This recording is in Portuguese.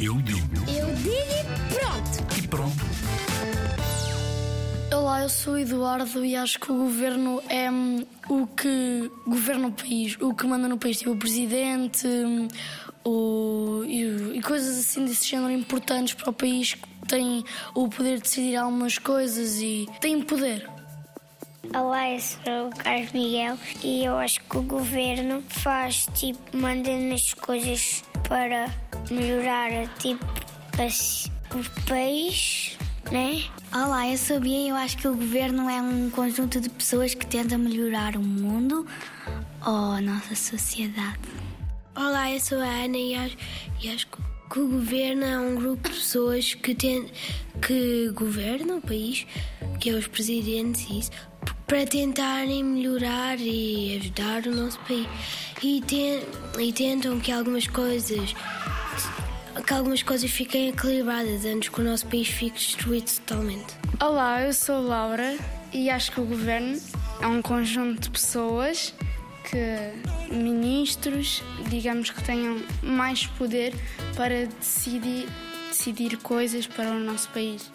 Eu digo Eu digo e pronto. e pronto. Olá, eu sou o Eduardo e acho que o governo é hum, o que governa o país, o que manda no país, tipo o presidente hum, o, e, e coisas assim desse género importantes para o país que têm o poder de decidir algumas coisas e têm poder. Olá, eu sou o Carlos Miguel e eu acho que o governo faz tipo, manda nas coisas para melhorar tipo as- o país, né? Olá, eu sou a Bia e eu acho que o governo é um conjunto de pessoas que tenta melhorar o mundo ou a nossa sociedade. Olá, eu sou a Ana e acho, e acho que o governo é um grupo de pessoas que, tem, que governam o país, que é os presidentes e isso, para tentarem melhorar e ajudar o nosso país. E, e tentam que algumas coisas que algumas coisas fiquem equilibradas antes que o nosso país fique destruído totalmente. Olá, eu sou Laura e acho que o governo é um conjunto de pessoas que ministros, digamos que tenham mais poder para decidir, decidir coisas para o nosso país.